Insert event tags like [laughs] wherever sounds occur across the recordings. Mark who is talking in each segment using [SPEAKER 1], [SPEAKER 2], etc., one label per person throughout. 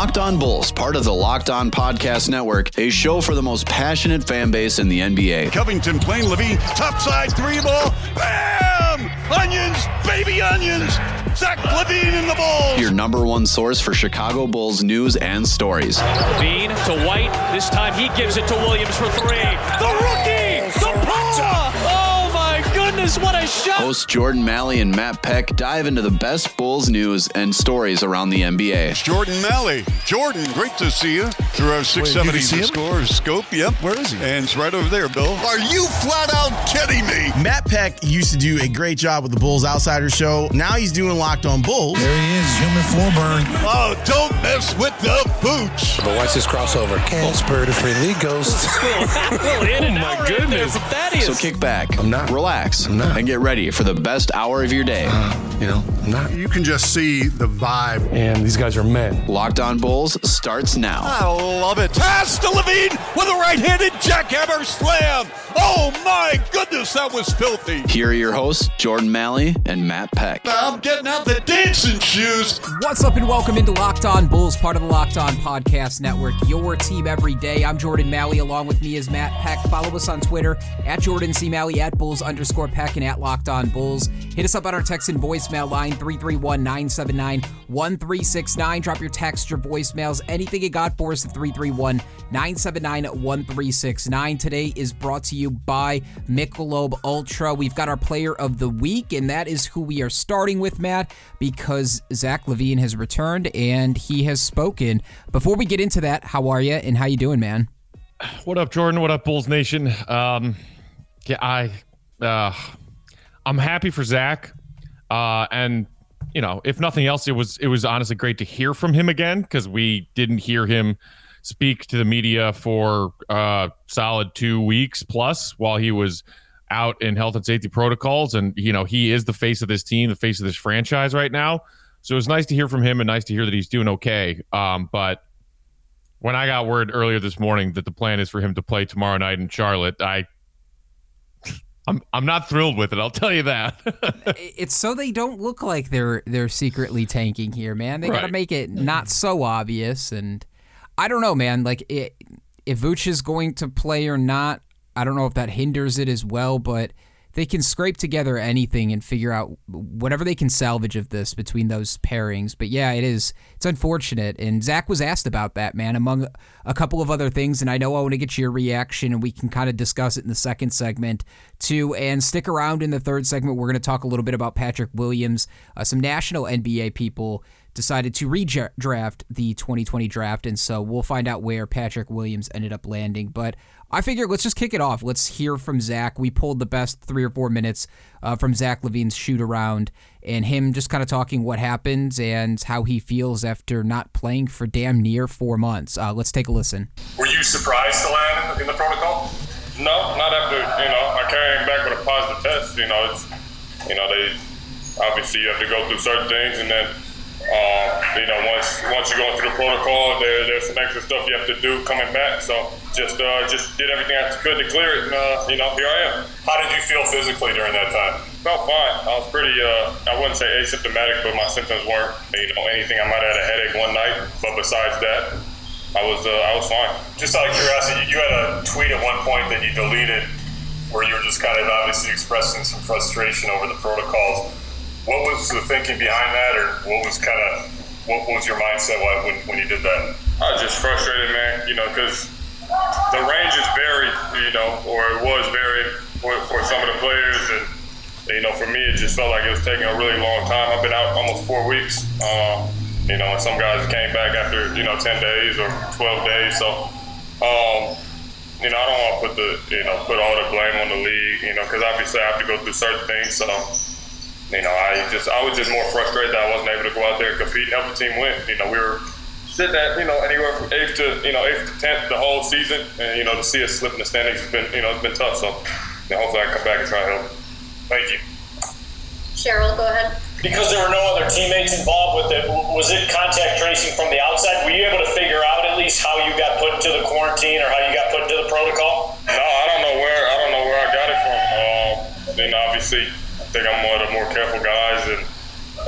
[SPEAKER 1] Locked On Bulls, part of the Locked On Podcast Network, a show for the most passionate fan base in the NBA.
[SPEAKER 2] Covington playing LaVine, topside three ball, bam! Onions, baby onions! Zach LaVine in the Bulls!
[SPEAKER 1] Your number one source for Chicago Bulls news and stories.
[SPEAKER 3] LaVine to White. This time he gives it to Williams for three. The rookie! The Pacha! Oh my goodness, what a shot!
[SPEAKER 1] Hosts Jordan Maly and Matt Peck dive into the best Bulls news and stories around the NBA.
[SPEAKER 2] Jordan Maly. Jordan, great to see you through our 670
[SPEAKER 4] see him?
[SPEAKER 2] score scope. Yep.
[SPEAKER 4] Where is he?
[SPEAKER 2] And it's right over there, Bill. Are you flat out kidding me?
[SPEAKER 4] Matt Peck used to do a great job with the Bulls Outsider Show. Now he's doing Locked On Bulls.
[SPEAKER 5] There he is, human full burn.
[SPEAKER 2] Oh, don't mess with the boots.
[SPEAKER 5] But watch this crossover. Casper the friendly ghost.
[SPEAKER 3] Well, in and out right there from
[SPEAKER 1] So kick back,
[SPEAKER 5] I'm not.
[SPEAKER 1] relax,
[SPEAKER 5] I'm not.
[SPEAKER 1] and get ready for the best hour of your day.
[SPEAKER 5] Uh, you know, I'm not.
[SPEAKER 6] You can just see the vibe.
[SPEAKER 7] And these guys are men.
[SPEAKER 1] Locked On Bulls starts now.
[SPEAKER 2] I love it. Pass to LaVine with a right-handed jackhammer slam. Oh my goodness, that was filthy.
[SPEAKER 1] Here are your hosts, Jordan Maly and Matt Peck.
[SPEAKER 2] I'm getting out the dancing shoes.
[SPEAKER 8] What's up and welcome into Locked On Bulls, part of the Locked On Podcast Network, your team every day. I'm Jordan Maly, along with me is Matt Peck. Follow us on Twitter at Jordan C. Maly, at Bulls underscore Peck, at Locked On Bulls. Hit us up on our text and voicemail line 331 979 1369. Drop your text, your voicemails, anything you got for us at 331 979 1369. Today is brought to you by Michelob Ultra. We've got our player of the week, and that is who we are starting with, Matt, because Zach LaVine has returned and he has spoken. Before we get into that, how are you and how you doing, man?
[SPEAKER 7] What up, Jordan? What up, Bulls Nation? Um, yeah, I, uh, I'm happy for Zach, uh, and you know, if nothing else, it was it was honestly great to hear from him again because we didn't hear him speak to the media for uh, solid two weeks plus while he was out in health and safety protocols, and you know, he is the face of this team, the face of this franchise right now. So it was nice to hear from him and nice to hear that he's doing okay. Um, but when I got word earlier this morning that the plan is for him to play tomorrow night in Charlotte, I I'm I'm not thrilled with it. I'll tell you that. [laughs]
[SPEAKER 8] It's so they don't look like they're they're secretly tanking here, man. They got to make it not so obvious, and I don't know, man. Like it, if Vooch is going to play or not, I don't know if that hinders it as well, but they can scrape together anything and figure out whatever they can salvage of this between those pairings. But yeah, it is it's unfortunate. And Zach was asked about that, man, among a couple of other things. And I know I want to get your reaction, and we can kind of discuss it in the second segment too. And stick around in the third segment. We're going to talk a little bit about Patrick Williams. Uh, some national NBA people decided to redraft the 2020 draft, and so we'll find out where Patrick Williams ended up landing. But I figure let's just kick it off. Let's hear from Zach. We pulled the best three or four minutes uh, from Zach LaVine's shoot around and him just kind of talking what happens and how he feels after not playing for damn near four months. Uh, let's take a listen.
[SPEAKER 9] Were you surprised to land in the protocol? No, not after you know I came back with a positive test. You know, it's you know they obviously you have to go through certain things, and then uh, you know once once you go through the protocol, there, there's some extra stuff you have to do coming back. So just uh, just did everything I could to clear it, and uh, you know here I am. How did you feel physically during that time? Felt fine. I was pretty. Uh, I wouldn't say asymptomatic, but my symptoms weren't you know anything. I might have had a headache one night, but besides that. I was uh, I was fine. Just out of curiosity, you had a tweet at one point that you deleted, where you were just kind of obviously expressing some frustration over the protocols. What was the thinking behind that, or what was kind of what was your mindset when, when you did that? I was just frustrated, man. You know, because the range is very, you know, or it was very for, for some of the players, and you know, for me, it just felt like it was taking a really long time. I've been out almost four weeks. Um, you know, and some guys came back after you know ten days or twelve days. So, um, you know, I don't want to put the you know put all the blame on the league. You know, because obviously I have to go through certain things. So, you know, I just I was just more frustrated that I wasn't able to go out there and compete and help the team win. You know, we were sitting at you know anywhere from eighth to you know eighth to tenth the whole season, and you know to see us slip in the standings has been you know it's been tough. So, you know, hopefully I can come back and try to help. Thank you.
[SPEAKER 10] Cheryl, go ahead.
[SPEAKER 11] Because there were no other teammates involved with it, was it contact tracing from the outside? Were you able to figure out at least how you got put into the quarantine or how you got put into the protocol?
[SPEAKER 9] No, I don't know where I don't know where I got it from. Um, and obviously, I think I'm one of the more careful guys, and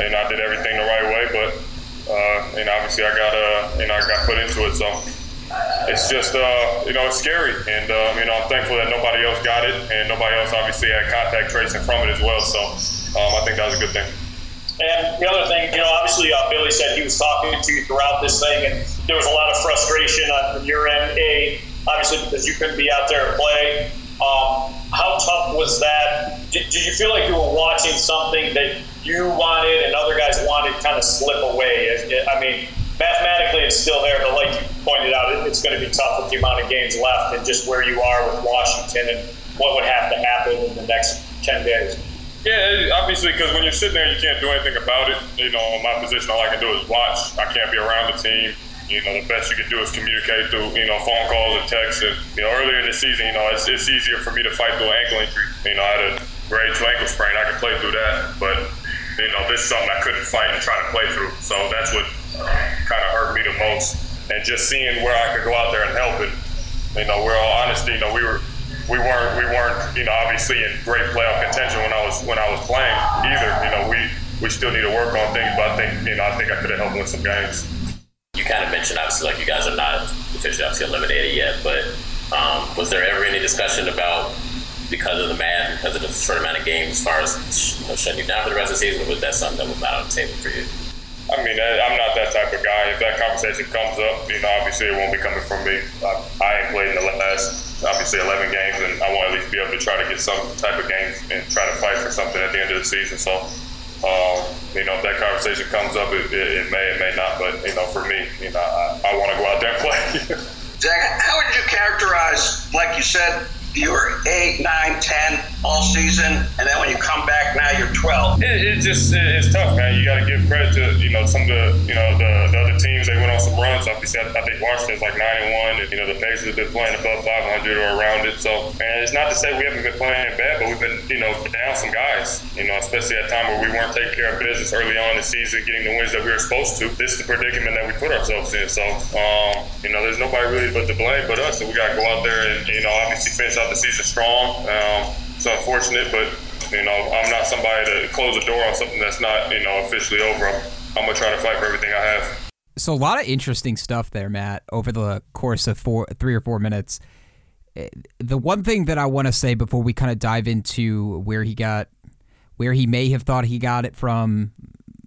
[SPEAKER 9] and I did everything the right way. But uh, and obviously I got uh, you know I got put into it. So it's just uh, you know it's scary, and um, you know I'm thankful that nobody else got it, and nobody else obviously had contact tracing from it as well. So um, I think that was a good thing.
[SPEAKER 11] And the other thing, you know, obviously uh, Billy said he was talking to you throughout this thing, and there was a lot of frustration on your end. A, obviously because you couldn't be out there and play. Um, how tough was that? Did, did you feel like you were watching something that you wanted and other guys wanted kind of slip away? I mean, mathematically it's still there, but like you pointed out, it's going to be tough with the amount of games left and just where you are with Washington and what would have to happen in the next 10 days.
[SPEAKER 9] Yeah, obviously, because when you're sitting there, you can't do anything about it. You know, my position, all I can do is watch. I can't be around the team. You know, the best you can do is communicate through, you know, phone calls and texts. And, you know, earlier in the season, you know, it's, it's easier for me to fight through an ankle injury. You know, I had a grade two ankle sprain. I could play through that. But, you know, this is something I couldn't fight and try to play through. So that's what uh, kind of hurt me the most. And just seeing where I could go out there and help it. You know, we're all honest. You know, we were we weren't we weren't you know obviously in great playoff contention when I was when I was playing either. You know we we still need to work on things, but I think you know I think I could have helped win some games.
[SPEAKER 12] You kind of mentioned obviously like you guys are not officially obviously eliminated yet, but um, was there ever any discussion about because of the math, because of the short amount of games, as far as you know, shutting you down for the rest of the season, was that something that was not on the table for you?
[SPEAKER 9] I mean, I'm not that type of guy. If that conversation comes up, you know, obviously it won't be coming from me. I, I ain't played in the last, obviously, 11 games, and I want to at least be able to try to get some type of games and try to fight for something at the end of the season. So, um, you know, if that conversation comes up, it, it, it, may, it may not. But, you know, for me, you know, I, I want to go out there and play. [laughs]
[SPEAKER 13] Zach, how would you characterize, like you said, you were 8, 9, 10 all season, and then when you come back now you're 12.
[SPEAKER 9] It, it just it, it's tough, man. You got to give credit to you know some of the you know the, the other teams. They went on some runs. Obviously, I, I think Washington's like nine and one, and you know the Pacers have been playing above 500 or around it. So, and it's not to say we haven't been playing bad, but we've been you know down some guys. You know, especially at a time where we weren't taking care of business early on in the season, getting the wins that we were supposed to. This is the predicament that we put ourselves in. So, um, you know, there's nobody really but to blame but us. So we got to go out there and you know obviously finish out the season strong. Um, it's unfortunate, but you know, I'm not somebody to close the door on something that's not you know officially over. I'm, I'm gonna try to fight for everything I have.
[SPEAKER 8] So a lot of interesting stuff there, Matt, over the course of four, three or four minutes. Eh, the one thing that I want to say before we kind of dive into where he got, where he may have thought he got it from,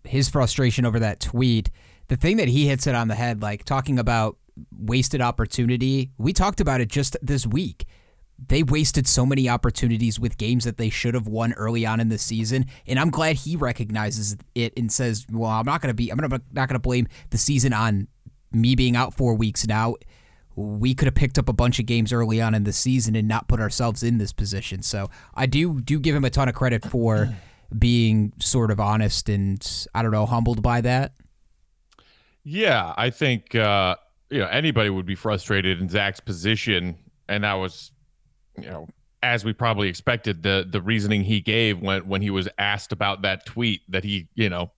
[SPEAKER 8] his frustration over that tweet. The thing that he hits it on the head, like talking about wasted opportunity. We talked about it just this week they wasted so many opportunities with games that they should have won early on in the season and i'm glad he recognizes it and says well i'm not going to be i'm not going to blame the season on me being out four weeks now. We could have picked up a bunch of games early on in the season and not put ourselves in this position. So i do do give him a ton of credit for [clears throat] being sort of honest and i don't know humbled by that.
[SPEAKER 7] Yeah i think uh you know anybody would be frustrated in zach's position and that was you know, as we probably expected, the the reasoning he gave when when he was asked about that tweet that he, you know,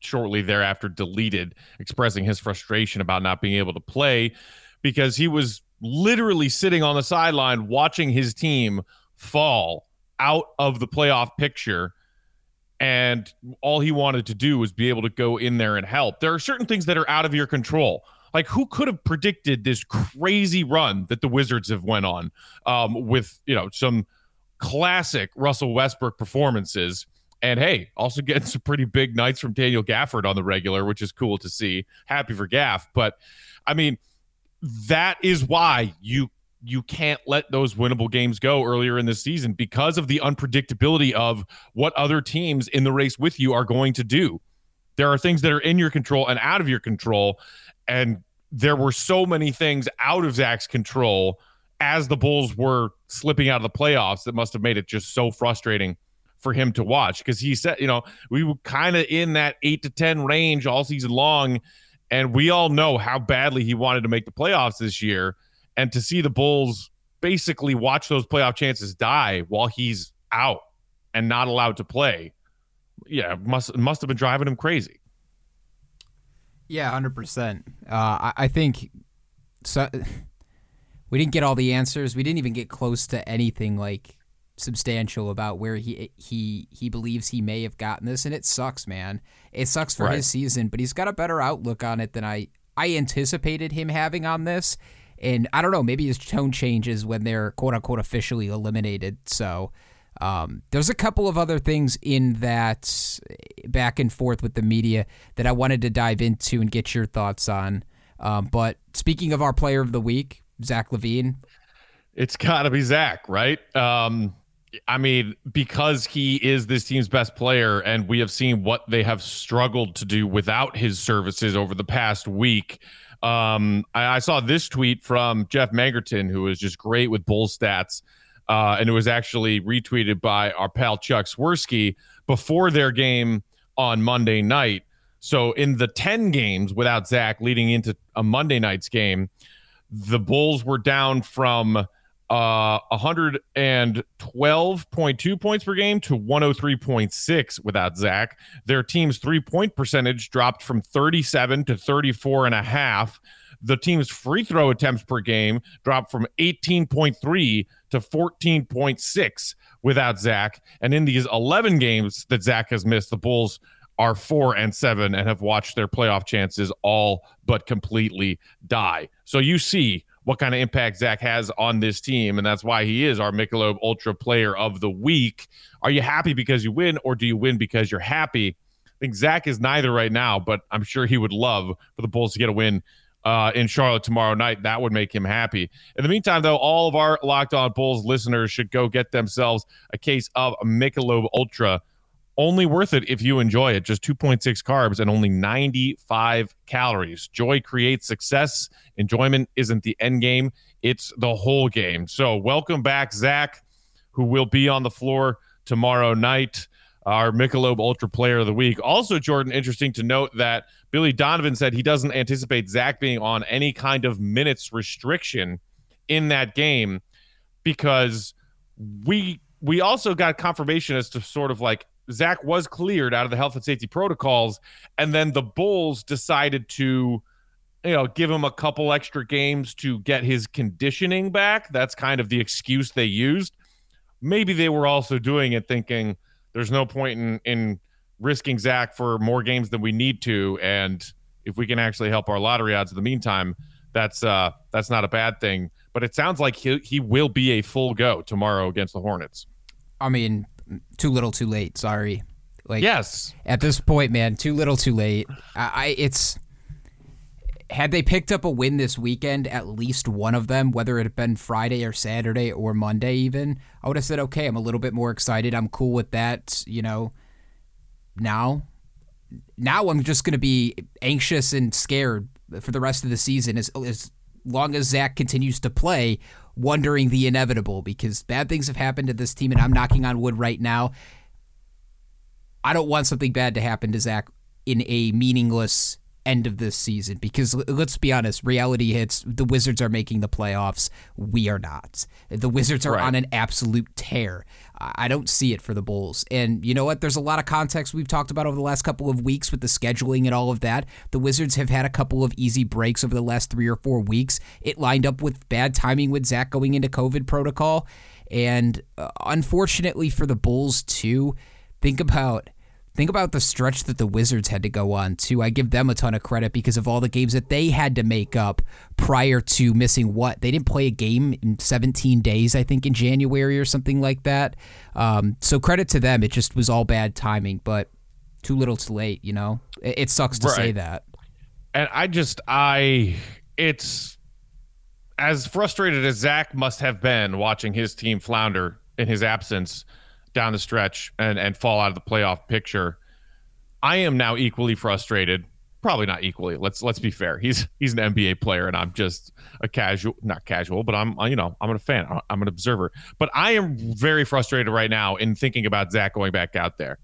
[SPEAKER 7] shortly thereafter deleted, expressing his frustration about not being able to play because he was literally sitting on the sideline watching his team fall out of the playoff picture and all he wanted to do was be able to go in there and help. There are certain things that are out of your control. Like who could have predicted this crazy run that the Wizards have went on um, with you know some classic Russell Westbrook performances. And hey, also getting some pretty big nights from Daniel Gafford on the regular, which is cool to see. Happy for Gaff. But I mean, that is why you you can't let those winnable games go earlier in the season because of the unpredictability of what other teams in the race with you are going to do. There are things that are in your control and out of your control. And there were so many things out of Zach's control as the Bulls were slipping out of the playoffs that must have made it just so frustrating for him to watch because he said, you know, we were kind of in that eight to 10 range all season long. And we all know how badly he wanted to make the playoffs this year. And to see the Bulls basically watch those playoff chances die while he's out and not allowed to play, yeah, must must have been driving him crazy.
[SPEAKER 8] Yeah, hundred uh, percent. I, I think so. [laughs] We didn't get all the answers. We didn't even get close to anything like substantial about where he he he believes he may have gotten this, and it sucks, man. It sucks for
[SPEAKER 7] Right.
[SPEAKER 8] his season, but he's got a better outlook on it than I I anticipated him having on this. And I don't know, maybe his tone changes when they're quote unquote officially eliminated. So um, there's a couple of other things in that back and forth with the media that I wanted to dive into and get your thoughts on. Um, but speaking of our player of the week, Zach LaVine,
[SPEAKER 7] It's got to be Zach, right? Um, I mean, because he is this team's best player, and we have seen what they have struggled to do without his services over the past week. Um, I, I saw this tweet from Jeff Mangerton, who is just great with bull stats, uh, and it was actually retweeted by our pal Chuck Swirsky before their game on Monday night. So, in the 10 games without Zach leading into a Monday night's game, the Bulls were down from uh 112.2 points per game to 103.6 without Zach. Their team's three point percentage dropped from 37 to 34 and a half. The team's free throw attempts per game dropped from 18.3 to 14.6 without Zach. And in these 11 games that Zach has missed, the Bulls are four and seven and have watched their playoff chances all but completely die. So you see what kind of impact Zach has on this team, and that's why he is our Michelob Ultra Player of the Week. Are you happy because you win, or do you win because you're happy? I think Zach is neither right now, but I'm sure he would love for the Bulls to get a win uh, in Charlotte tomorrow night. That would make him happy. In the meantime, though, all of our Locked On Bulls listeners should go get themselves a case of Michelob Ultra. Only worth it if you enjoy it. Just 2.6 carbs and only 95 calories. Joy creates success. Enjoyment isn't the end game, it's the whole game. So, welcome back, Zach, who will be on the floor tomorrow night, our Michelob Ultra Player of the Week. Also, Jordan, interesting to note that Billy Donovan said he doesn't anticipate Zach being on any kind of minutes restriction in that game because we we also got confirmation as to sort of like Zach was cleared out of the health and safety protocols, and then the Bulls decided to, you know, give him a couple extra games to get his conditioning back. That's kind of the excuse they used. Maybe they were also doing it thinking there's no point in in risking Zach for more games than we need to, and if we can actually help our lottery odds in the meantime, that's uh that's not a bad thing. But it sounds like he he will be a full go tomorrow against the Hornets.
[SPEAKER 8] I mean, too little, too late. Sorry. Like
[SPEAKER 7] yes,
[SPEAKER 8] at this point, man, too little, too late. I, I it's had they picked up a win this weekend, at least one of them, whether it had been Friday or Saturday or Monday, even, I would have said, okay, I'm a little bit more excited. I'm cool with that. You know, now, now I'm just gonna be anxious and scared for the rest of the season as as long as Zach continues to play, wondering the inevitable because bad things have happened to this team, and I'm knocking on wood right now. I don't want something bad to happen to Zach in a meaningless end of this season because let's be honest, reality hits. The Wizards are making the playoffs. We are not. The Wizards are
[SPEAKER 7] Right.
[SPEAKER 8] on an absolute tear. I don't see it for the Bulls. And you know what? There's a lot of context we've talked about over the last couple of weeks with the scheduling and all of that. The Wizards have had a couple of easy breaks over the last three or four weeks. It lined up with bad timing with Zach going into COVID protocol. And uh, unfortunately for the Bulls, too, think about Think about the stretch that the Wizards had to go on, too. I give them a ton of credit because of all the games that they had to make up prior to missing what? They didn't play a game in 17 days, I think, in January or something like that. Um, so credit to them. It just was all bad timing, but too little too late, you know? It, it sucks to say that.
[SPEAKER 7] and I just I it's as frustrated as Zach must have been watching his team flounder in his absence down the stretch and and fall out of the playoff picture. I am now equally frustrated. Probably not equally. Let's let's be fair. He's he's an NBA player, and I'm just a casual, not casual, but I'm you know I'm a fan. I'm an observer. But I am very frustrated right now in thinking about Zach going back out there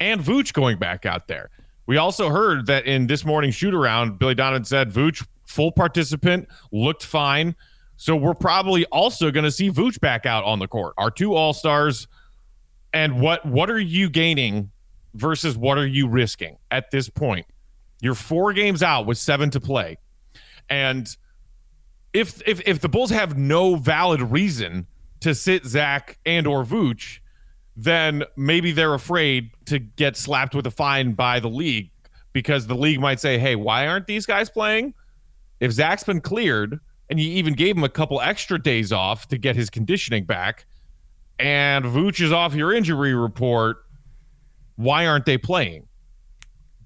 [SPEAKER 7] and Vooch going back out there. We also heard that in this morning's shoot around, Billy Donovan said Vooch, full participant, looked fine. So we're probably also going to see Vooch back out on the court. Our two All Stars. And what what are you gaining versus what are you risking at this point? You're four games out with seven to play, and if if if the Bulls have no valid reason to sit Zach and or Vooch, then maybe they're afraid to get slapped with a fine by the league because the league might say, "Hey, why aren't these guys playing?" If Zach's been cleared and you even gave him a couple extra days off to get his conditioning back, and Vooch is off your injury report, why aren't they playing?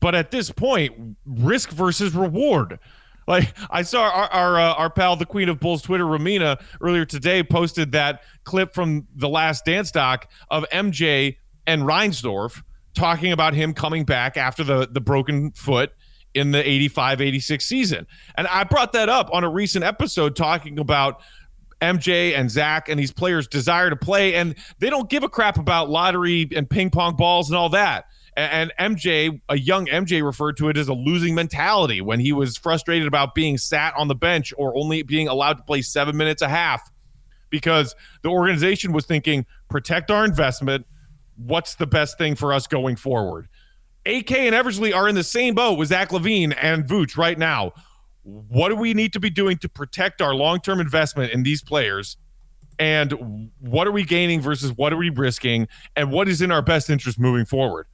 [SPEAKER 7] But at this point, risk versus reward. Like I saw our our, uh, our pal, the Queen of Bulls, Twitter, Ramina, earlier today posted that clip from the Last Dance doc of MJ and Reinsdorf talking about him coming back after the the broken foot in the 85-86 season. And I brought that up on a recent episode talking about MJ and Zach and these players' desire to play, and they don't give a crap about lottery and ping pong balls and all that. And MJ, a young MJ, referred to it as a losing mentality when he was frustrated about being sat on the bench or only being allowed to play seven minutes a half because the organization was thinking, protect our investment. What's the best thing for us going forward? AK and Eversley are in the same boat with Zach LaVine and Vooch right now. What do we need to be doing to protect our long term investment in these players? And what are we gaining versus what are we risking? And what is in our best interest moving forward?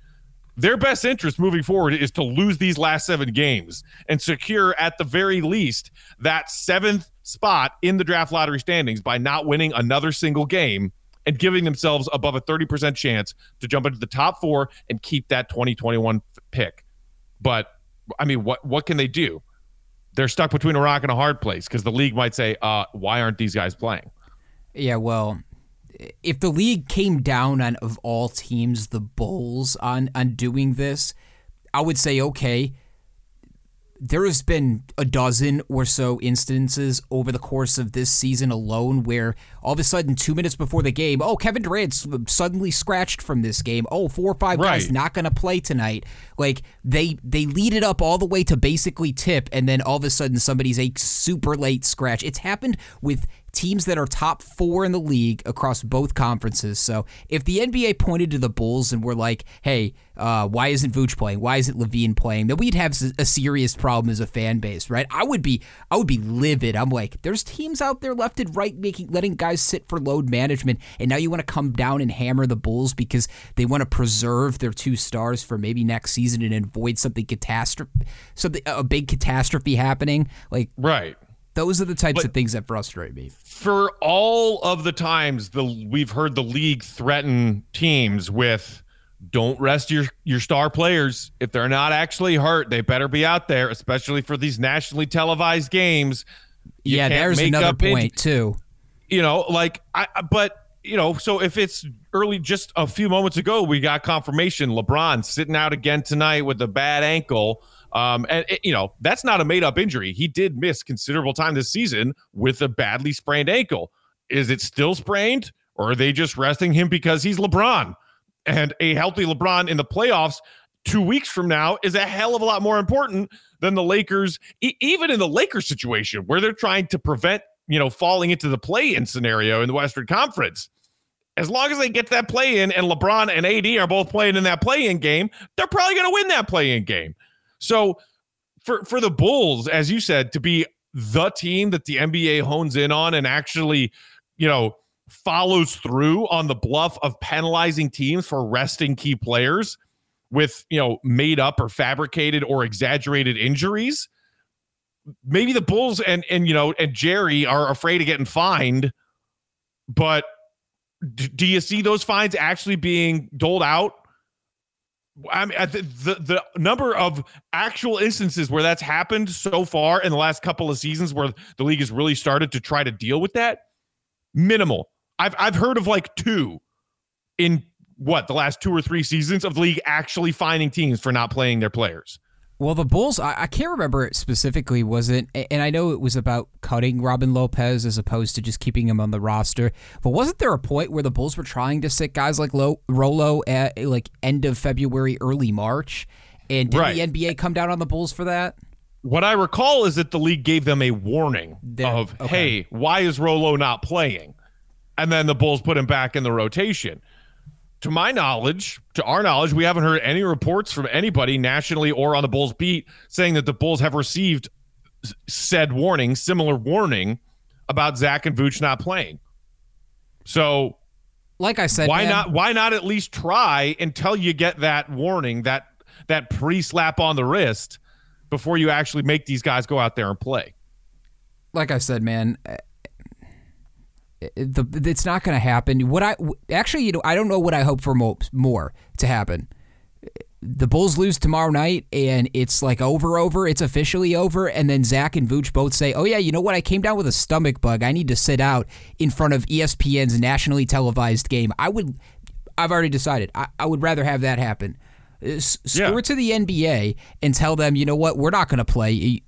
[SPEAKER 7] Their best interest moving forward is to lose these last seven games and secure, at the very least, that seventh spot in the draft lottery standings by not winning another single game and giving themselves above a 30% chance to jump into the top four and keep that 2021 pick. But I mean, what what can they do? They're stuck between a rock and a hard place because the league might say, uh, why aren't these guys playing?
[SPEAKER 8] Yeah, well, if the league came down on of all teams the Bulls on on doing this, I would say okay. There has been a dozen or so instances over the course of this season alone where all of a sudden, two minutes before the game, oh, Kevin Durant's suddenly scratched from this game. Oh, four or five right. guys not going to play tonight. Like they they lead it up all the way to basically tip, and then all of a sudden somebody's a super late scratch. It's happened with teams that are top four in the league across both conferences. So if the NBA pointed to the Bulls and were like, hey, uh, why isn't Vooch playing? Why isn't LaVine playing? Then we'd have a serious problem as a fan base, right? I would be, I would be livid. I'm like, there's teams out there left and right making, letting guys sit for load management, and now you want to come down and hammer the Bulls because they want to preserve their two stars for maybe next season and avoid something catastrophe, something a big catastrophe happening. Like,
[SPEAKER 7] right.
[SPEAKER 8] Those are the types but of things that frustrate me.
[SPEAKER 7] For all of the times the we've heard the league threaten teams with don't rest your your star players if they're not actually hurt, they better be out there, especially for these nationally televised games.
[SPEAKER 8] You yeah, there's another point in, too.
[SPEAKER 7] You know, like I but you know, so if it's early, just a few moments ago, we got confirmation LeBron sitting out again tonight with a bad ankle. Um, and it, you know that's not a made-up injury. He did miss considerable time this season with a badly sprained ankle. Is it still sprained, or are they just resting him because he's LeBron? And a healthy LeBron in the playoffs two weeks from now is a hell of a lot more important than the Lakers, e- even in the Lakers situation where they're trying to prevent you know falling into the play-in scenario in the Western Conference. As long as they get that play in and LeBron and AD are both playing in that play in game, they're probably going to win that play in game. So for for the Bulls, as you said, to be the team that the NBA hones in on and actually, you know, follows through on the bluff of penalizing teams for resting key players with, you know, made up or fabricated or exaggerated injuries. Maybe the Bulls and and you know and Jerry are afraid of getting fined, but do you see those fines actually being doled out I mean, the, the, number of actual instances where that's happened so far in the last couple of seasons, where the league has really started to try to deal with that, minimal. I've I've heard of like two in what the last two or three seasons of the league actually finding teams for not playing their players.
[SPEAKER 8] Well, the Bulls, I, I, can't remember it specifically, was it? And I know it was about cutting Robin Lopez as opposed to just keeping him on the roster. But wasn't there a point where the Bulls were trying to sit guys like Lo, Rolo at like end of February, early March? And did right. the NBA come down on the Bulls for that?
[SPEAKER 7] What I recall is that the league gave them a warning there, of, okay. hey, why is Rolo not playing? And then the Bulls put him back in the rotation to my knowledge, to our knowledge, we haven't heard any reports from anybody nationally or on the Bulls beat saying that the Bulls have received said warning, similar warning about Zach and Vooch not playing. So,
[SPEAKER 8] like I said,
[SPEAKER 7] why
[SPEAKER 8] man,
[SPEAKER 7] not? Why not at least try until you get that warning, that that pre-slap on the wrist, before you actually make these guys go out there and play?
[SPEAKER 8] Like I said, man, the, it's not going to happen. What I actually, you know, I don't know what I hope for mo- more to happen. The Bulls lose tomorrow night, and it's like over, over. It's officially over, and then Zach and Vooch both say, "Oh yeah, you know what? I came down with a stomach bug. I need to sit out in front of ESPN's nationally televised game." I would, I've already decided. I, I would rather have that happen. S-
[SPEAKER 7] Yeah.
[SPEAKER 8] to the NBA and tell them, you know what? We're not going to play.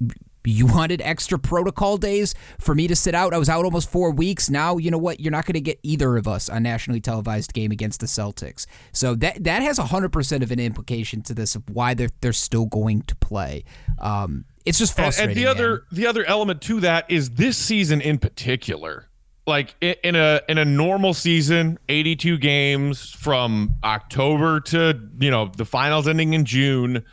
[SPEAKER 8] You- wanted extra protocol days for me to sit out. I was out almost four weeks. Now, you know what? You're not going to get either of us a nationally televised game against the Celtics. So that that has 100% of an implication to this of why they're, they're still going to play. Um, it's just frustrating.
[SPEAKER 7] and the
[SPEAKER 8] man.
[SPEAKER 7] other the other element to that is this season in particular. Like in a in a normal season, 82 games from October to, you know, the finals ending in June,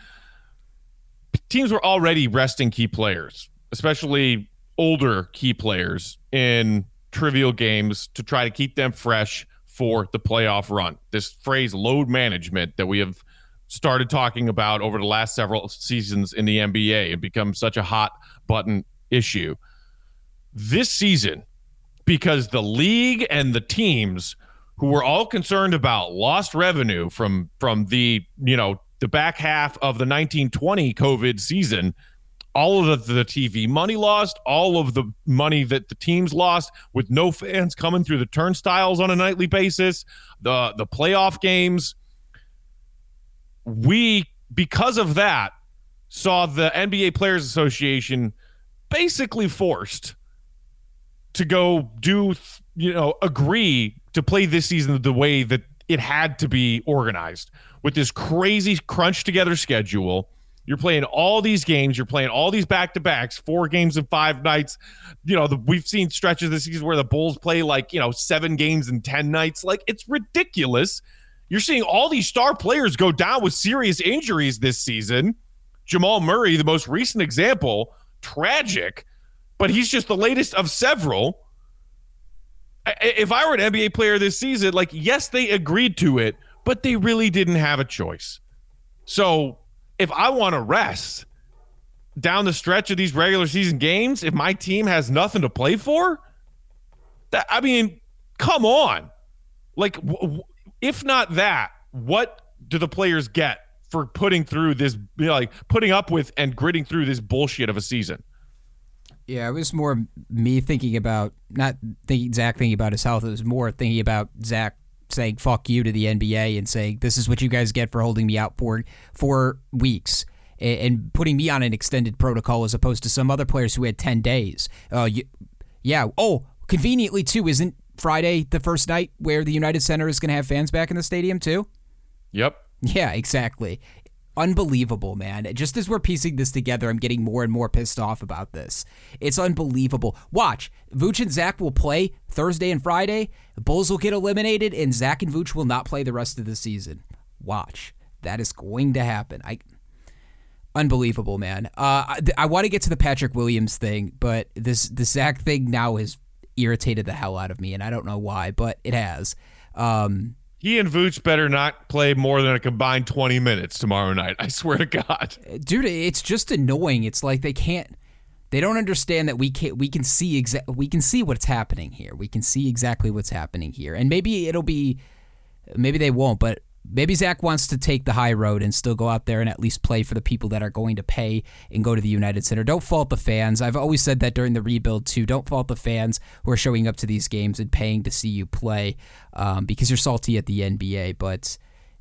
[SPEAKER 7] teams were already resting key players, especially older key players in trivial games to try to keep them fresh for the playoff run. This phrase load management that we have started talking about over the last several seasons in the NBA and become such a hot button issue. This season, because the league and the teams who were all concerned about lost revenue from from the you know the back half of the 1920 COVID season, all of the, the TV money lost, all of the money that the teams lost with no fans coming through the turnstiles on a nightly basis, the the playoff games. We because of that saw the NBA Players Association basically forced to go do you know agree to play this season the way that it had to be organized. With this crazy crunch together schedule you're playing all these games you're playing all these back-to-backs four games in five nights. You know the, we've seen stretches this season where the bulls play like you know seven games in ten nights. Like it's ridiculous. You're seeing all these star players go down with serious injuries this season. Jamal murray the most recent example tragic but he's just the latest of several. If I were an NBA player this season, like, yes, they agreed to it, but they really didn't have a choice. So if I want to rest down the stretch of these regular season games, if my team has nothing to play for, that I mean, come on. Like, if not that, what do the players get for putting through this, you know, like, putting up with and gritting through this bullshit of a season?
[SPEAKER 8] Yeah, it was more me thinking about not thinking Zach thinking about his health. It was more thinking about Zach saying "fuck you" to the NBA and saying this is what you guys get for holding me out for four weeks and, and putting me on an extended protocol as opposed to some other players who had ten days. Uh, you, yeah. Oh, conveniently too, isn't Friday the first night where the United Center is going to have fans back in the stadium too?
[SPEAKER 7] Yep.
[SPEAKER 8] Yeah, exactly. Unbelievable, man. Just as we're piecing this together, I'm getting more and more pissed off about this. It's unbelievable. Watch. Vooch and Zach will play Thursday and Friday. The Bulls will get eliminated, and Zach and Vooch will not play the rest of the season. Watch. That is going to happen. I unbelievable, man. Uh, I, I want to get to the Patrick Williams thing, but this the Zach thing now has irritated the hell out of me, and I don't know why, but it has. Um,
[SPEAKER 7] He and Vooch better not play more than a combined 20 minutes tomorrow night. I swear to God.
[SPEAKER 8] dude it's just annoying it's like they can't they don't understand that we can we can see exa- we can see what's happening here we can see exactly what's happening here and maybe it'll be maybe they won't but maybe Zach wants to take the high road and still go out there and at least play for the people that are going to pay and go to the United Center. Don't fault the fans. I've always said that during the rebuild too. Don't fault the fans who are showing up to these games and paying to see you play um, because you're salty at the NBA but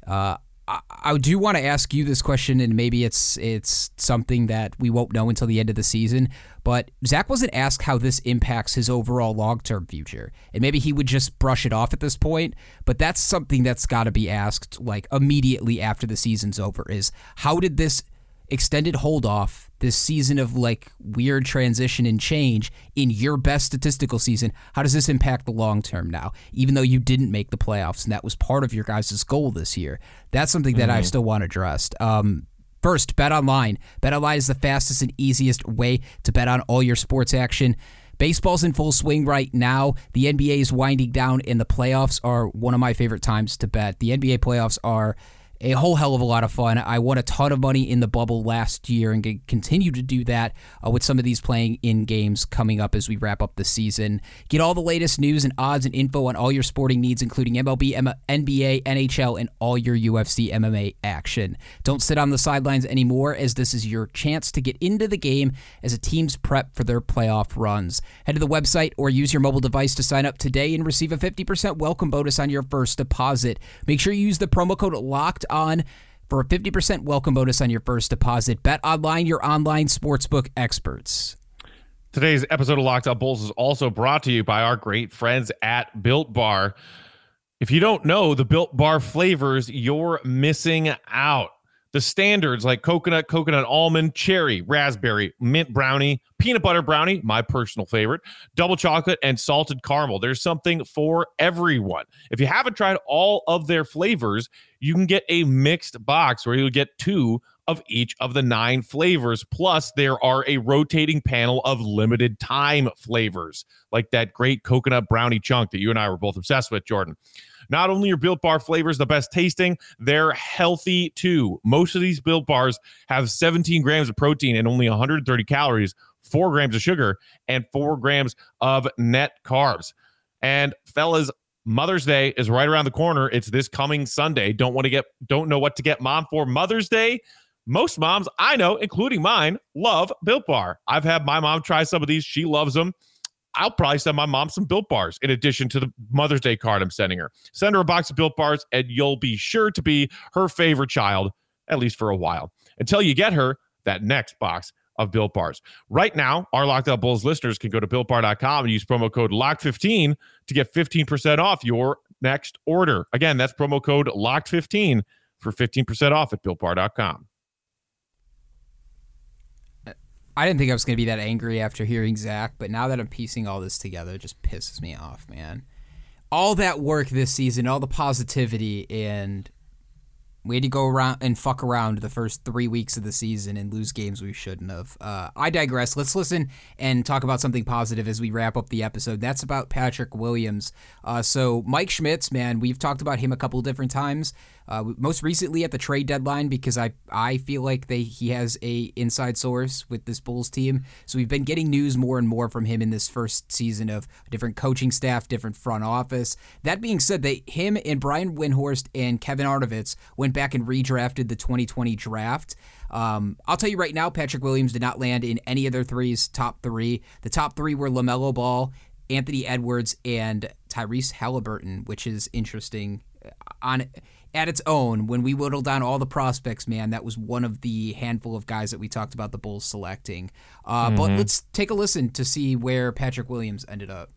[SPEAKER 8] uh, I, I do want to ask you this question, and maybe it's it's something that we won't know until the end of the season. But Zach wasn't asked how this impacts his overall long term future, and maybe he would just brush it off at this point. But that's something that's got to be asked like immediately after the season's over. Is how did this extended hold off this season of like weird transition and change in your best statistical season how does this impact the long term now even though you didn't make the playoffs and that was part of your guys' goal this year that's something that i
[SPEAKER 7] Mhm.
[SPEAKER 8] still want addressed um, First, bet online. Bet online is the fastest and easiest way to bet on all your sports action. Baseball's in full swing right now. The NBA is winding down, and the playoffs are one of my favorite times to bet. The NBA playoffs are a whole hell of a lot of fun. I won a ton of money in the bubble last year and continue to do that uh, with some of these playing in games coming up as we wrap up the season. Get all the latest news and odds and info on all your sporting needs, including MLB, M- NBA, NHL, and all your UFC MMA action. Don't sit on the sidelines anymore, as this is your chance to get into the game as a team's prep for their playoff runs. Head to the website or use your mobile device to sign up today and receive a 50% welcome bonus on your first deposit. Make sure you use the promo code LOCKED on for a 50% welcome bonus on your first deposit. Bet online, your online sportsbook experts.
[SPEAKER 7] Today's episode of Locked On Bulls is also brought to you by our great friends at Built Bar. If you don't know the Built Bar flavors, you're missing out. The standards like coconut, coconut almond, cherry, raspberry, mint brownie, peanut butter brownie, my personal favorite, double chocolate, and salted caramel. There's something for everyone. If you haven't tried all of their flavors, you can get a mixed box where you'll get two of each of the nine flavors. Plus, there are a rotating panel of limited time flavors, like that great coconut brownie chunk that you and I were both obsessed with, Jordan. Not only are Built Bar flavors the best tasting, they're healthy too. Most of these Built Bars have 17 grams of protein and only 130 calories, 4 grams of sugar, and 4 grams of net carbs. And fellas, Mother's Day is right around the corner. It's this coming Sunday. Don't want to get don't know what to get mom for Mother's Day. Most moms I know, including mine, love Built Bar. I've had my mom try some of these. She loves them. I'll probably send my mom some built bars in addition to the Mother's Day card I'm sending her. Send her a box of built bars, and you'll be sure to be her favorite child, at least for a while, until you get her that next box of built bars. Right now, our Locked On Bulls listeners can go to builtbar.com and use promo code LOCKED15 to get 15% off your next order. Again, that's promo code LOCKED15 for 15% off at builtbar.com.
[SPEAKER 8] I didn't think I was going to be that angry after hearing Zach, but now that I'm piecing all this together, it just pisses me off, man. All that work this season, all the positivity, and we had to go around and fuck around the first three weeks of the season and lose games we shouldn't have. Uh, I digress. Let's listen and talk about something positive as we wrap up the episode. That's about Patrick Williams. Uh, so, Mike Schmitz, man, we've talked about him a couple different times. Uh, most recently at the trade deadline because I I feel like they he has a inside source with this Bulls team. So we've been getting news more and more from him in this first season of different coaching staff, different front office. That being said, they him and Brian Windhorst and Kevin Arnovitz went back and redrafted the 2020 draft. Um, I'll tell you right now, Patrick Williams did not land in any of their threes top three. The top three were LaMelo Ball, Anthony Edwards, and Tyrese Halliburton, which is interesting. On at its own, when we whittled down all the prospects, man, that was one of the handful of guys that we talked about the Bulls selecting. Uh, mm-hmm. But let's take a listen to see where Patrick Williams ended up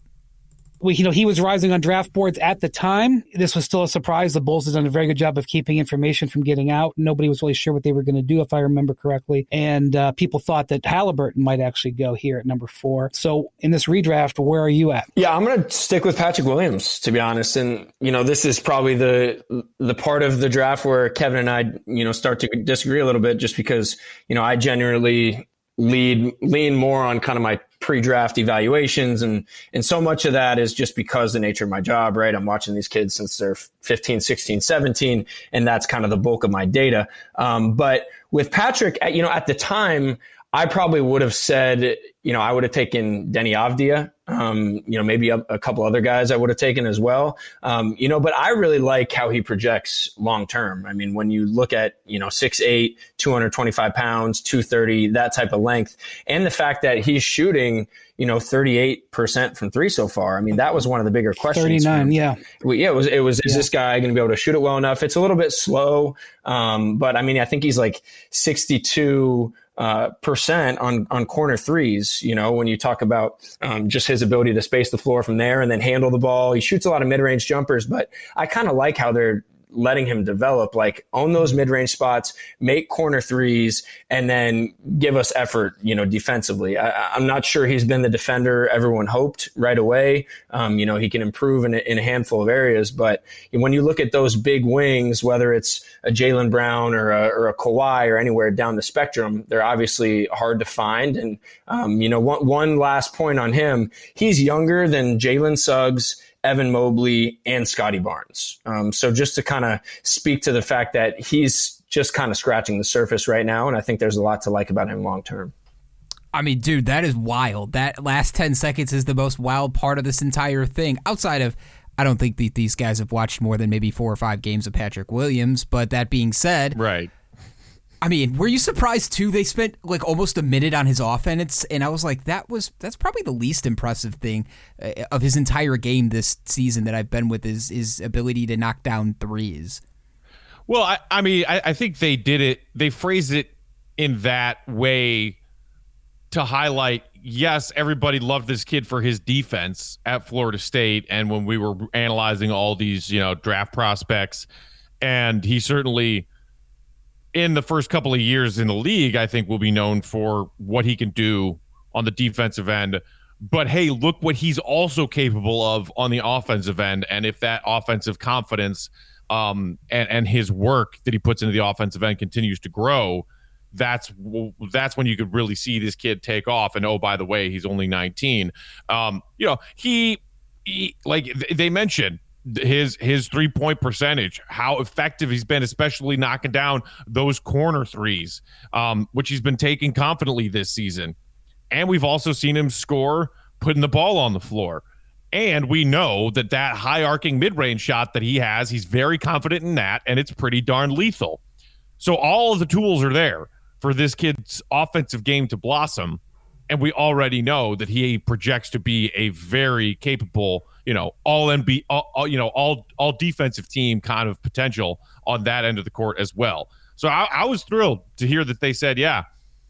[SPEAKER 14] we, you know, he was rising on draft boards at the time. This was still a surprise. The Bulls had done a very good job of keeping information from getting out. Nobody was really sure what they were going to do, if I remember correctly. And uh, people thought that Halliburton might actually go here at number four. So in this redraft, where are you at?
[SPEAKER 15] Yeah, I'm going to stick with Patrick Williams, to be honest. And, you know, this is probably the, the part of the draft where Kevin and I, you know, start to disagree a little bit just because, you know, I generally lead lean more on kind of my pre-draft evaluations and and so much of that is just because the nature of my job right? I'm watching these kids since they're 15 16 17 and that's kind of the bulk of my data. Um, but with patrick you know at the time i probably would have said you know i would have taken Deni Avdija um, you know, maybe a, a, couple other guys I would have taken as well. Um, you know, but I really like how he projects long term. I mean, when you look at, you know, 6'8, 225 pounds, 230, that type of length, and the fact that he's shooting, you know, 38% from three so far. I mean, that was one of the bigger questions.
[SPEAKER 14] 39, yeah.
[SPEAKER 15] yeah, it was, it was, is yeah. this guy going to be able to shoot it well enough? It's a little bit slow. Um, but I mean, I think he's like 62, uh, percent on on corner threes. You know, when you talk about um, just his ability to space the floor from there and then handle the ball, he shoots a lot of mid range jumpers. But I kind of like how they're letting him develop. Like own those mid range spots, make corner threes, and then give us effort. You know, defensively. I, am not sure he's been the defender everyone hoped right away. Um, you know, he can improve in a, in a handful of areas, but when you look at those big wings, whether it's a Jaylen Brown or a, or a Kawhi or anywhere down the spectrum, they're obviously hard to find. And um, you know, one, one last point on him, he's younger than Jalen Suggs Evan Mobley, and Scottie Barnes. Um, so just to kind of speak to the fact that he's just kind of scratching the surface right now, and I think there's a lot to like about him long term.
[SPEAKER 8] I mean, dude, that is wild. That last 10 seconds is the most wild part of this entire thing. Outside of, I don't think these guys have watched more than maybe four or five games of Patrick Williams. But that being said,
[SPEAKER 7] right.
[SPEAKER 8] I mean, were you surprised too? They spent like almost a minute on his offense, and I was like, that was that's probably the least impressive thing uh, of his entire game this season that I've been with is his ability to knock down threes.
[SPEAKER 7] Well, I, I mean, I, I think they did it. They phrased it in that way to highlight. Yes, everybody loved this kid for his defense at Florida State, and when we were analyzing all these, you know, draft prospects, and he certainly in the first couple of years in the league, I think will be known for what he can do on the defensive end. But hey, look what he's also capable of on the offensive end. And if that offensive confidence um, and, and his work that he puts into the offensive end continues to grow, that's that's when you could really see this kid take off. And oh, by the way, he's only 19. Um, you know, he, he like they mentioned his his three point percentage, how effective he's been, especially knocking down those corner threes, um, which he's been taking confidently this season. And we've also seen him score putting the ball on the floor. And we know that that high arcing mid range shot that he has, he's very confident in that, and it's pretty darn lethal. So all of the tools are there for this kid's offensive game to blossom. And we already know that he projects to be a very capable you know all NB all, all, you know all all defensive team kind of potential on that end of the court as well. So I, I was thrilled to hear that they said, yeah,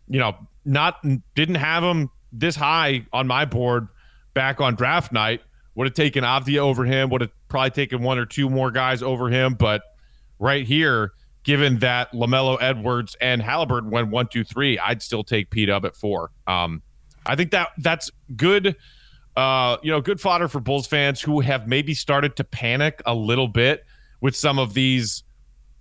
[SPEAKER 7] you know, not didn't have him this high on my board back on draft night. Would have taken Avdija over him. Would have probably taken one or two more guys over him. But right here, given that LaMelo Edwards and Halliburton went one, two, three, I'd still take P Dub at four. Um, I think that that's good uh, you know, good fodder for Bulls fans who have maybe started to panic a little bit with some of these,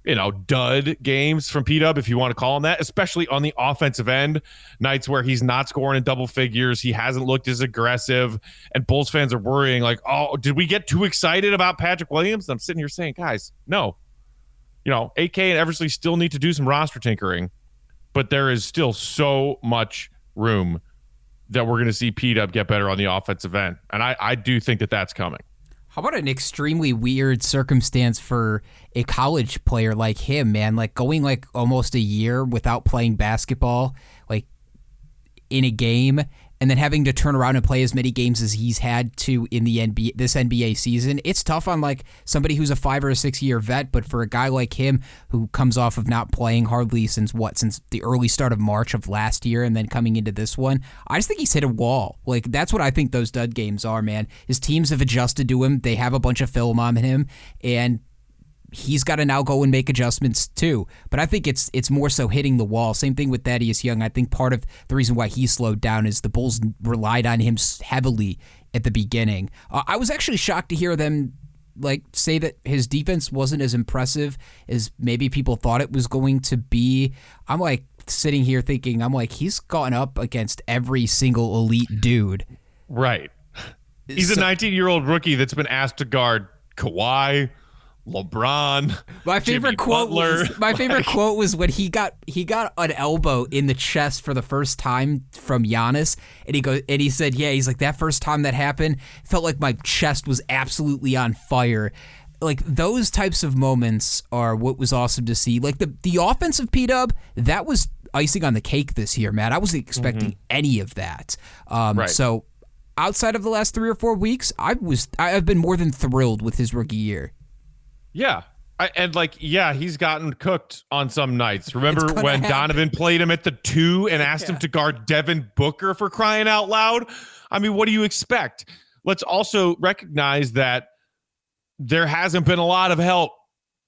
[SPEAKER 7] you know, dud games from P Dub, if you want to call them that, especially on the offensive end, nights where he's not scoring in double figures, he hasn't looked as aggressive, and Bulls fans are worrying, like, oh, did we get too excited about Patrick Williams? I'm sitting here saying, guys, no. You know, AK and Eversley still need to do some roster tinkering, but there is still so much room that we're going to see P Dub get better on the offensive end. And I, I do think that that's coming.
[SPEAKER 8] How about an extremely weird circumstance for a college player like him, man? Like going like almost a year without playing basketball, like in a game, and then having to turn around and play as many games as he's had to in the NBA this NBA season. It's tough on like somebody who's a 5 or a 6 year vet, but for a guy like him who comes off of not playing hardly since what since the early start of March of last year and then coming into this one, I just think he's hit a wall. Like that's what I think those dud games are, man. His teams have adjusted to him. They have a bunch of film on him and he's got to now go and make adjustments too. But I think it's it's more so hitting the wall. Same thing with Thaddeus Young. I think part of the reason why he slowed down is the Bulls relied on him heavily at the beginning. Uh, I was actually shocked to hear them like say that his defense wasn't as impressive as maybe people thought it was going to be. I'm like sitting here thinking I'm like he's gone up against every single elite dude.
[SPEAKER 7] Right. [laughs] He's so, a 19 year old rookie that's been asked to guard Kawhi, LeBron.
[SPEAKER 8] My favorite
[SPEAKER 7] Jimmy
[SPEAKER 8] quote
[SPEAKER 7] Butler.
[SPEAKER 8] was my [laughs] favorite quote was when he got he got an elbow in the chest for the first time from Giannis, and he goes and he said, "Yeah, he's like that first time that happened felt like my chest was absolutely on fire." Like those types of moments are what was awesome to see. Like the the offensive P Dub that was icing on the cake this year, man. I wasn't expecting
[SPEAKER 7] Mhm.
[SPEAKER 8] any of that. Um,
[SPEAKER 7] Right.
[SPEAKER 8] So outside of the last three or four weeks, I was I've been more than thrilled with his rookie year.
[SPEAKER 7] Yeah. I, and like, yeah, he's gotten cooked on some nights. Remember when
[SPEAKER 8] happen.
[SPEAKER 7] Donovan played him at the two and [laughs] asked him to guard Devin Booker for crying out loud? I mean, what do you expect? Let's also recognize that there hasn't been a lot of help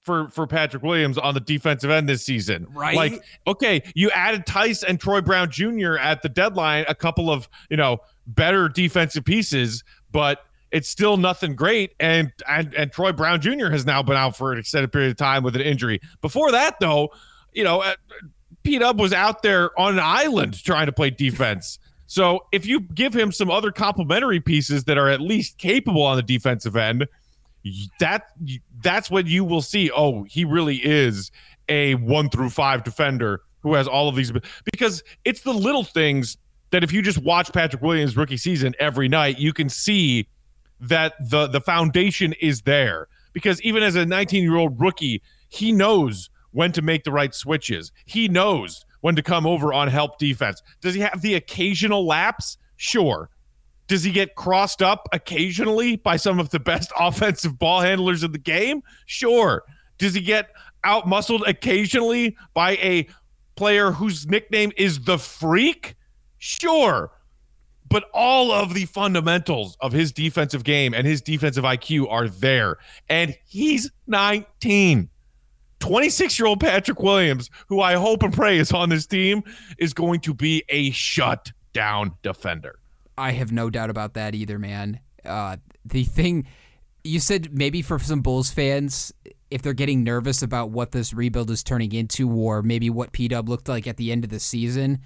[SPEAKER 7] for for Patrick Williams on the defensive end this season.
[SPEAKER 8] Right.
[SPEAKER 7] Like, okay, you added Theis and Troy Brown Jr. at the deadline, a couple of, you know, better defensive pieces, but it's still nothing great. And and and Troy Brown Jr. has now been out for an extended period of time with an injury. Before that, though, you know, uh, P Dub was out there on an island trying to play defense. So if you give him some other complementary pieces that are at least capable on the defensive end, that that's what you will see. Oh, he really is a one through five defender who has all of these because it's the little things that if you just watch Patrick Williams rookie season every night, you can see that the the foundation is there. Because even as a 19 year old rookie, he knows when to make the right switches. He knows when to come over on help defense. Does he have the occasional lapse? Sure. Does he get crossed up occasionally by some of the best [laughs] offensive ball handlers in the game? Sure. Does he get out muscled occasionally by a player whose nickname is the Freak? Sure. But all of the fundamentals of his defensive game and his defensive IQ are there. And he's 19. 26 year old Patrick Williams, who I hope and pray is on this team, is going to be a shutdown defender.
[SPEAKER 8] I have no doubt about that either, man. Uh, the thing you said maybe for some Bulls fans, if they're getting nervous about what this rebuild is turning into, or maybe what P Dub looked like at the end of the season,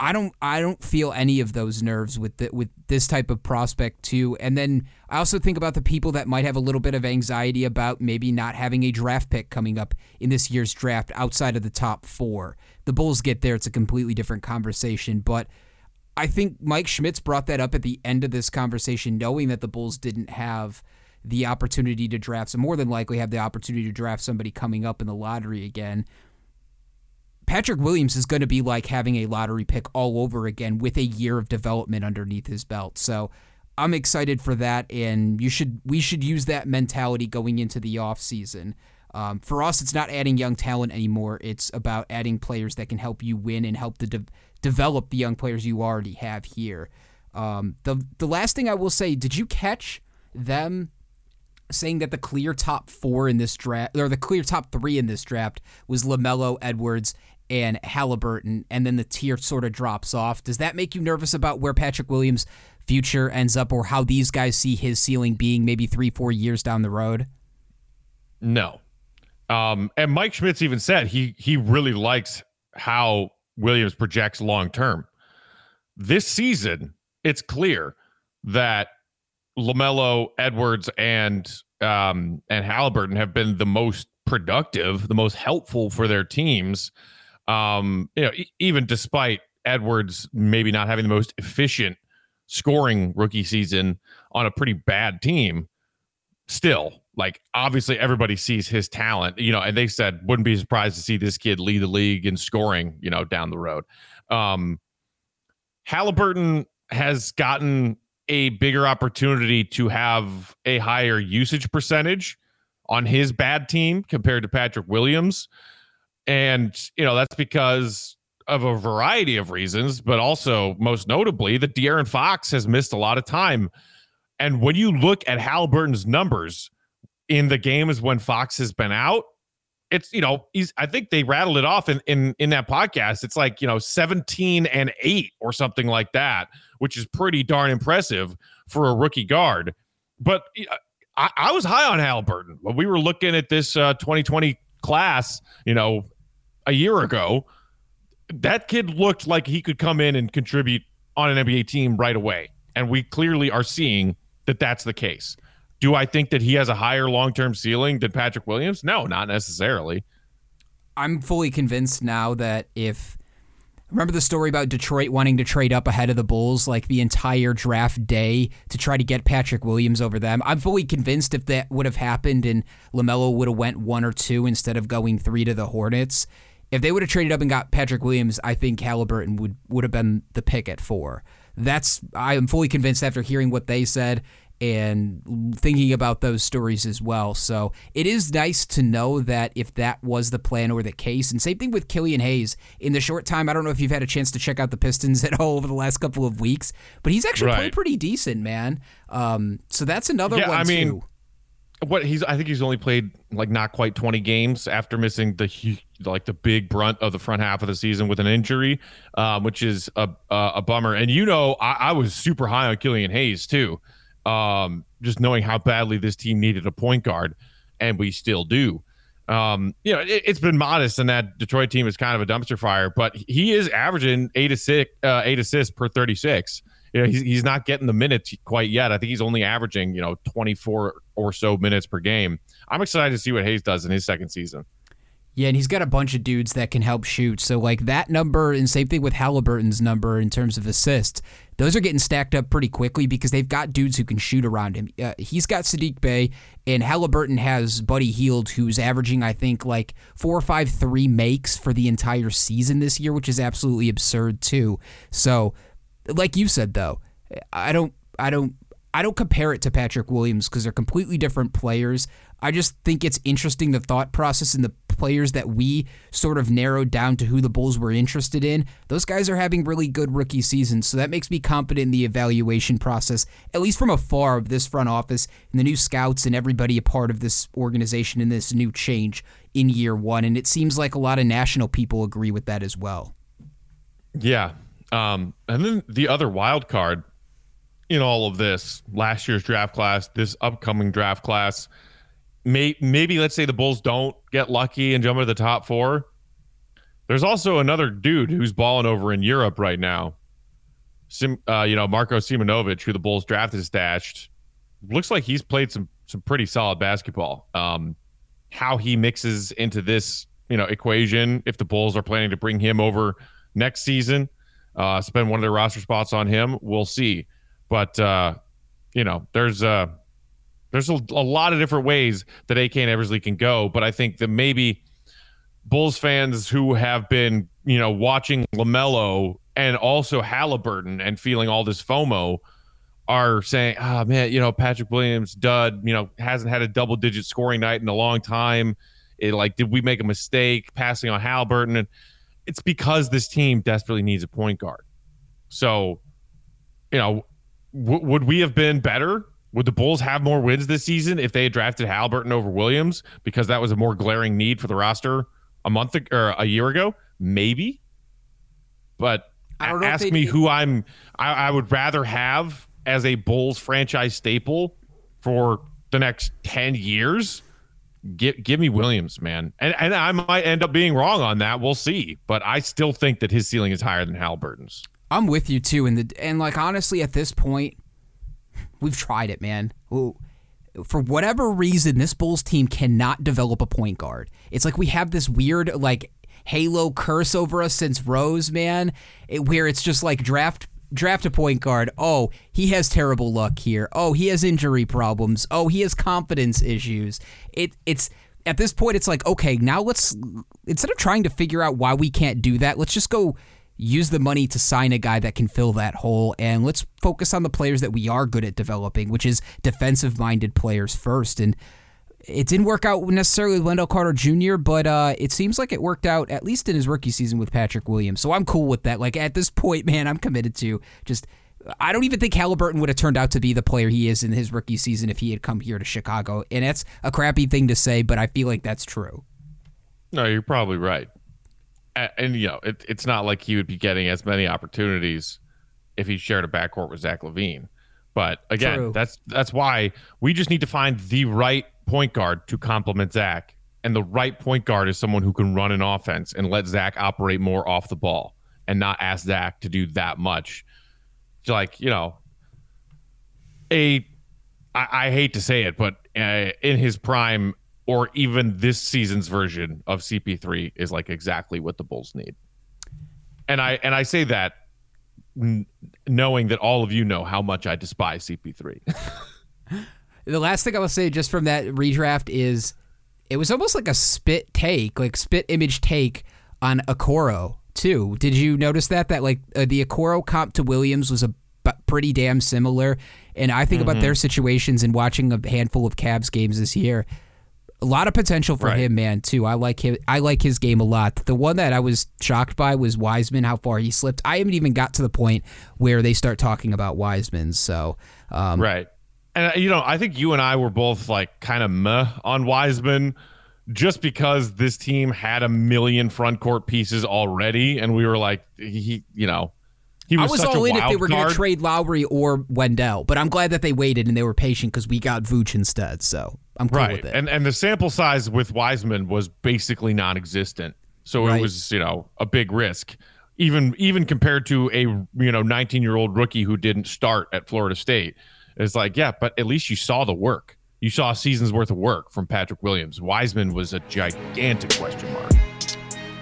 [SPEAKER 8] I don't I don't feel any of those nerves with the, with this type of prospect too. And then I also think about the people that might have a little bit of anxiety about maybe not having a draft pick coming up in this year's draft outside of the top 4. The Bulls get there, it's a completely different conversation, but I think Mike Schmitz brought that up at the end of this conversation, knowing that the Bulls didn't have the opportunity to draft, so more than likely have the opportunity to draft somebody coming up in the lottery again. Patrick Williams is going to be like having a lottery pick all over again with a year of development underneath his belt. So I'm excited for that, and you should we should use that mentality going into the offseason. Um, for us, it's not adding young talent anymore. It's about adding players that can help you win and help the de- develop the young players you already have here. Um, the the last thing I will say, did you catch them saying that the clear top four in this draft, or the clear top three in this draft, was LaMelo, Edwards, and Halliburton, and then the tier sort of drops off? Does that make you nervous about where Patrick Williams' future ends up, or how these guys see his ceiling being maybe three, four years down the road?
[SPEAKER 7] No. Um, and Mike Schmitz even said he he really likes how Williams projects long term. This season, it's clear that LaMelo, Edwards, and um, and Halliburton have been the most productive, the most helpful for their teams. Um, you know, e- even despite Edwards maybe not having the most efficient scoring rookie season on a pretty bad team, still, like obviously everybody sees his talent, you know, and they said wouldn't be surprised to see this kid lead the league in scoring, you know, down the road. Um, Halliburton has gotten a bigger opportunity to have a higher usage percentage on his bad team compared to Patrick Williams. And, you know, that's because of a variety of reasons, but also most notably that De'Aaron Fox has missed a lot of time. And when you look at Halliburton's numbers in the games when Fox has been out, it's you know he's I think they rattled it off in in in that podcast. It's like you know 17 and 8 or something like that, which is pretty darn impressive for a rookie guard. But I, I was high on Halliburton when we were looking at this uh, 2020 class, you know, a year ago. That kid looked like he could come in and contribute on an NBA team right away, and we clearly are seeing that that's the case. Do I think that he has a higher long term ceiling than Patrick Williams? No, not necessarily.
[SPEAKER 8] I'm fully convinced now that if remember the story about Detroit wanting to trade up ahead of the Bulls like the entire draft day to try to get Patrick Williams over them. I'm fully convinced if that would have happened and LaMelo would have went 1 or 2 instead of going 3 to the Hornets, if they would have traded up and got Patrick Williams, I think Halliburton would would have been the pick at 4. That's I am fully convinced after hearing what they said and thinking about those stories as well. So it is nice to know that if that was the plan or the case, and same thing with Killian Hayes. In the short time, I don't know if you've had a chance to check out the Pistons [laughs] at all over the last couple of weeks, but he's actually
[SPEAKER 7] Right.
[SPEAKER 8] played pretty decent, man. Um, so that's another
[SPEAKER 7] Yeah,
[SPEAKER 8] one
[SPEAKER 7] I mean,
[SPEAKER 8] too.
[SPEAKER 7] what he's I think he's only played like not quite 20 games after missing the like the big brunt of the front half of the season with an injury, um, which is a a, a bummer. And you know, I, I was super high on Killian Hayes too, um, just knowing how badly this team needed a point guard, and we still do. Um, you know, it, has been modest, and that Detroit team is kind of a dumpster fire, but he is averaging eight assist, uh, eight assists per 36 you know, he's, he's not getting the minutes quite yet. I think he's only averaging, you know, 24 or so minutes per game. I'm excited to see what Hayes does in his second season.
[SPEAKER 8] Yeah, and he's got a bunch of dudes that can help shoot. So, like that number, and same thing with Halliburton's number in terms of assists, those are getting stacked up pretty quickly because they've got dudes who can shoot around him. Uh, he's got Sadiq Bey, and Halliburton has Buddy Hield, who's averaging, I think, like four or five three makes for the entire season this year, which is absolutely absurd, too. So, like you said though, I don't I don't I don't compare it to Patrick Williams because they're completely different players. I just think it's interesting the thought process and the players that we sort of narrowed down to who the Bulls were interested in. Those guys are having really good rookie seasons, so that makes me confident in the evaluation process, at least from afar of this front office and the new scouts and everybody a part of this organization and this new change in year one. And it seems like a lot of national people agree with that as well.
[SPEAKER 7] Yeah, um, and then the other wild card in all of this, last year's draft class, this upcoming draft class, may, maybe let's say the Bulls don't get lucky and jump into the top four. There's also another dude who's balling over in Europe right now. Sim, uh, you know, Marko Simonovic, who the Bulls drafted stashed. Looks like he's played some some pretty solid basketball. Um, how he mixes into this, you know, equation if the Bulls are planning to bring him over next season uh, spend one of their roster spots on him. We'll see. But uh, you know, there's uh, there's a, a lot of different ways that AK and Eversley can go. But I think that maybe Bulls fans who have been you know watching LaMelo and also Halliburton and feeling all this FOMO are saying, "Ah, oh, man, you know Patrick Williams, dud, you know hasn't had a double digit scoring night in a long time." It like, did we make a mistake passing on Halliburton? And it's because this team desperately needs a point guard. So, you know, w- would we have been better? Would the Bulls have more wins this season if they had drafted Halliburton over Williams because that was a more glaring need for the roster a month ago, or a year ago? Maybe. But ask me who I'm I, I would rather have as a Bulls franchise staple for the next 10 years give give me Williams, man. And and I might end up being wrong on that. We'll see. But I still think that his ceiling is higher than Halliburton's.
[SPEAKER 8] I'm with you too. And the and like honestly, at this point, we've tried it, man. Ooh, for whatever reason, this Bulls team cannot develop a point guard. It's like we have this weird like halo curse over us since Rose, man, it, where it's just like draft draft a point guard. Oh, he has terrible luck here. Oh, he has injury problems. Oh, he has confidence issues. It it's at this point it's like, okay, now let's instead of trying to figure out why we can't do that, let's just go use the money to sign a guy that can fill that hole and let's focus on the players that we are good at developing, which is defensive minded players first and it didn't work out necessarily with Wendell Carter Jr., but uh, it seems like it worked out at least in his rookie season with Patrick Williams. So I'm cool with that. Like at this point, [laughs] man, I'm committed to just. I don't even think Halliburton would have turned out to be the player he is in his rookie season if he had come here to Chicago. And that's a crappy thing to say, but I feel like that's true.
[SPEAKER 7] No, you're probably right. And, you know, it, it's not like he would be getting as many opportunities if he shared a backcourt with Zach LaVine. But again, True. that's that's why we just need to find the right point guard to complement Zach. And the right point guard is someone who can run an offense and let Zach operate more off the ball and not ask Zach to do that much. Like, you know, a I, I hate to say it, but uh, in his prime or even this season's version of CP3 is like exactly what the Bulls need. And I and I say that n- knowing that all of you know how much I despise CP3. [laughs]
[SPEAKER 8] The last thing I will say just from that redraft is it was almost like a spit take, like spit image take on Okoro too. Did you notice that that like uh, the Okoro comp to Williams was a b- pretty damn similar? And I think mm-hmm. about their situations and watching a handful of Cavs games this year. A lot of potential for right. him, man. Too. I like him. I like his game a lot. The one that I was shocked by was Wiseman. How far he slipped. I haven't even got to the point where they start talking about Wiseman. So, um,
[SPEAKER 7] right And uh, you know, I think you and I were both like kind of meh on Wiseman, just because this team had a million front court pieces already, and we were like, he, you know, he was,
[SPEAKER 8] I was all in if they were going to trade Lowry or Wendell, but I'm glad that they waited and they were patient because we got Vooch instead. So I'm cool
[SPEAKER 7] right,
[SPEAKER 8] with it.
[SPEAKER 7] and and the sample size with Wiseman was basically non-existent, so
[SPEAKER 8] Right.
[SPEAKER 7] it was you know a big risk, even even compared to a you know 19 year old rookie who didn't start at Florida State. It's like yeah, but at least you saw the work. You saw a season's worth of work from Patrick Williams. Wiseman was a gigantic question mark.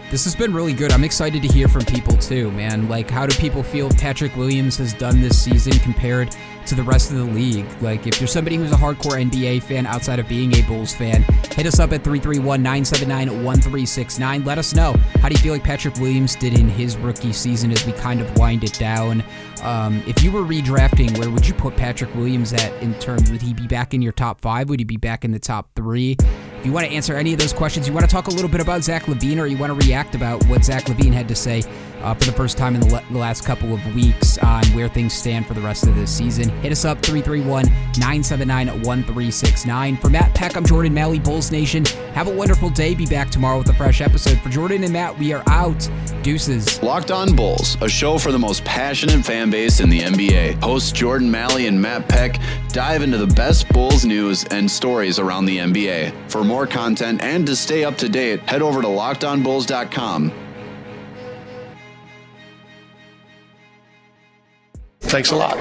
[SPEAKER 8] This has been really good. I'm excited to hear from people too, man. Like, how do people feel Patrick Williams has done this season compared to the rest of the league? Like, if you're somebody who's a hardcore NBA fan outside of being a Bulls fan, hit us up at 331 979 1369. Let us know. How do you feel like Patrick Williams did in his rookie season as we kind of wind it down? Um, if you were redrafting, where would you put Patrick Williams at in terms? Would he be back in your top five? Would he be back in the top three? You want to answer any of those questions, you want to talk a little bit about Zach LaVine, or you want to react about what Zach LaVine had to say uh, for the first time in the, le- the last couple of weeks on where things stand for the rest of this season, hit us up 331 979 1369. For Matt Peck, I'm Jordan Maly, Bulls Nation. Have a wonderful day. Be back tomorrow with a fresh episode. For Jordan and Matt, we are out. Deuces.
[SPEAKER 1] Locked On Bulls, a show for the most passionate fan base in the NBA. Hosts Jordan Maly and Matt Peck dive into the best Bulls news and stories around the NBA. For more content and to stay up to date, head over to lockedonbulls.com.
[SPEAKER 5] Thanks a lot.